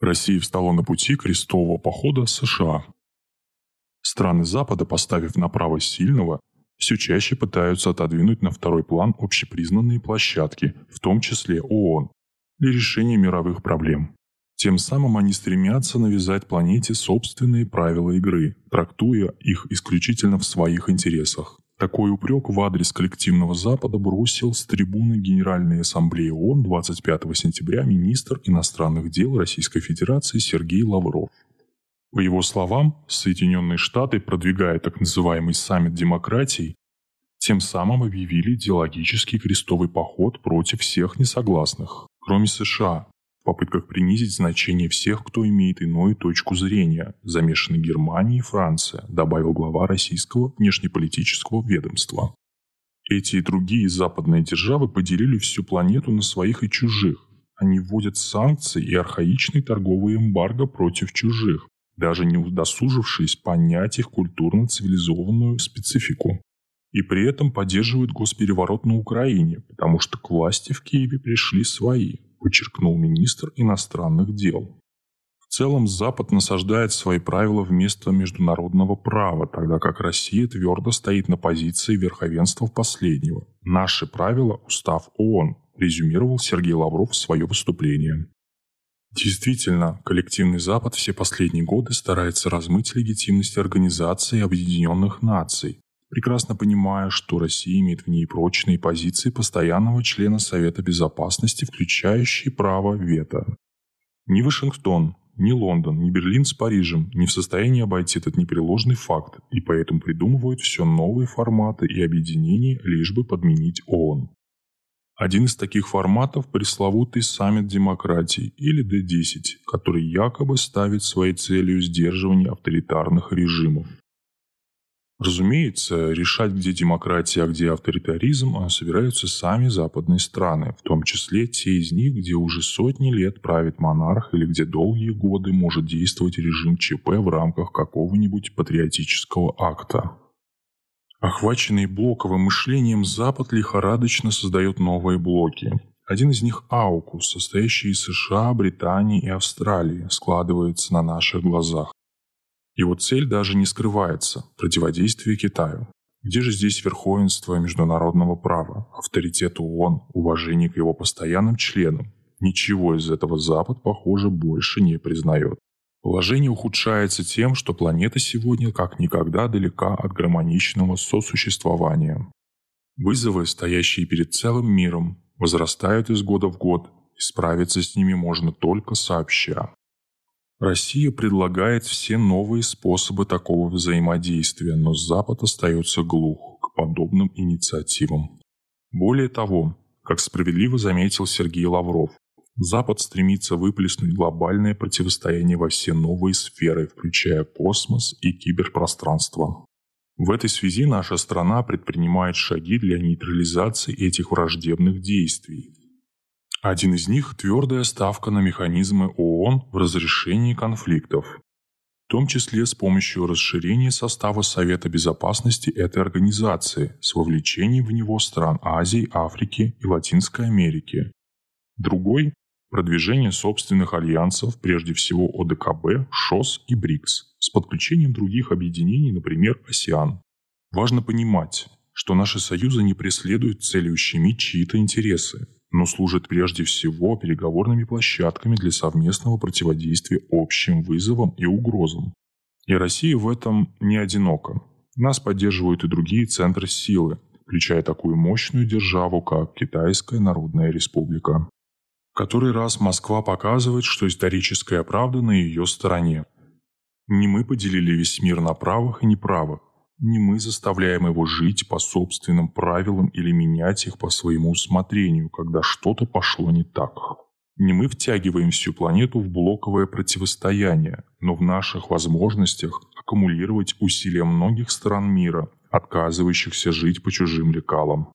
Россия встала на пути крестового похода США. Страны Запада, поставив направо сильного, все чаще пытаются отодвинуть на второй план общепризнанные площадки, в том числе ООН, для решения мировых проблем. Тем самым они стремятся навязать планете собственные правила игры, трактуя их исключительно в своих интересах. Такой упрек в адрес коллективного Запада бросил с трибуны Генеральной Ассамблеи ООН 25 сентября министр иностранных дел Российской Федерации Сергей Лавров. По его словам, Соединенные Штаты, продвигая так называемый саммит демократий, тем самым объявили идеологический крестовый поход против всех несогласных, кроме США, попытках принизить значение всех, кто имеет иную точку зрения, замешаны Германия и Франция, добавил глава российского внешнеполитического ведомства. Эти и другие западные державы поделили всю планету на своих и чужих. Они вводят санкции и архаичный торговый эмбарго против чужих, даже не удосужившись понять их культурно-цивилизованную специфику. И при этом поддерживают госпереворот на Украине, потому что к власти в Киеве пришли свои, подчеркнул министр иностранных дел. В целом Запад насаждает свои правила вместо международного права, тогда как Россия твердо стоит на позиции верховенства последнего. Наши правила – устав ООН, резюмировал Сергей Лавров свое выступление. Действительно, коллективный Запад все последние годы старается размыть легитимность Организации Объединенных Наций, прекрасно понимая, что Россия имеет в ней прочные позиции постоянного члена Совета Безопасности, включающие право вето. Ни Вашингтон, ни Лондон, ни Берлин с Парижем не в состоянии обойти этот непреложный факт, и поэтому придумывают все новые форматы и объединения, лишь бы подменить ООН. Один из таких форматов – пресловутый саммит демократий или D10, который якобы ставит своей целью сдерживание авторитарных режимов. Разумеется, решать, где демократия, а где авторитаризм, а собираются сами западные страны, в том числе те из них, где уже сотни лет правит монарх или где долгие годы может действовать режим ЧП в рамках какого-нибудь патриотического акта. Охваченный блоковым мышлением, Запад лихорадочно создает новые блоки. Один из них – Аукус, состоящий из США, Британии и Австралии, складывается на наших глазах. Его цель даже не скрывается – противодействие Китаю. Где же здесь верховенство международного права, авторитет ООН, уважение к его постоянным членам? Ничего из этого Запад, похоже, больше не признает. Положение ухудшается тем, что планета сегодня как никогда далека от гармоничного сосуществования. Вызовы, стоящие перед целым миром, возрастают из года в год, и справиться с ними можно только сообща. Россия предлагает все новые способы такого взаимодействия, но Запад остается глух к подобным инициативам. Более того, как справедливо заметил Сергей Лавров, Запад стремится выплеснуть глобальное противостояние во все новые сферы, включая космос и киберпространство. В этой связи наша страна предпринимает шаги для нейтрализации этих враждебных действий. Один из них – твердая ставка на механизмы ООН в разрешении конфликтов, в том числе с помощью расширения состава Совета Безопасности этой организации с вовлечением в него стран Азии, Африки и Латинской Америки. Другой продвижение собственных альянсов, прежде всего ОДКБ, ШОС и БРИКС, с подключением других объединений, например, АСИАН. Важно понимать, что наши союзы не преследуют целью ущемить чьи-то интересы, но служат прежде всего переговорными площадками для совместного противодействия общим вызовам и угрозам. И Россия в этом не одинока. Нас поддерживают и другие центры силы, включая такую мощную державу, как Китайская Народная Республика который раз Москва показывает, что историческая правда на ее стороне. Не мы поделили весь мир на правых и неправых. Не мы заставляем его жить по собственным правилам или менять их по своему усмотрению, когда что-то пошло не так. Не мы втягиваем всю планету в блоковое противостояние, но в наших возможностях аккумулировать усилия многих стран мира, отказывающихся жить по чужим лекалам.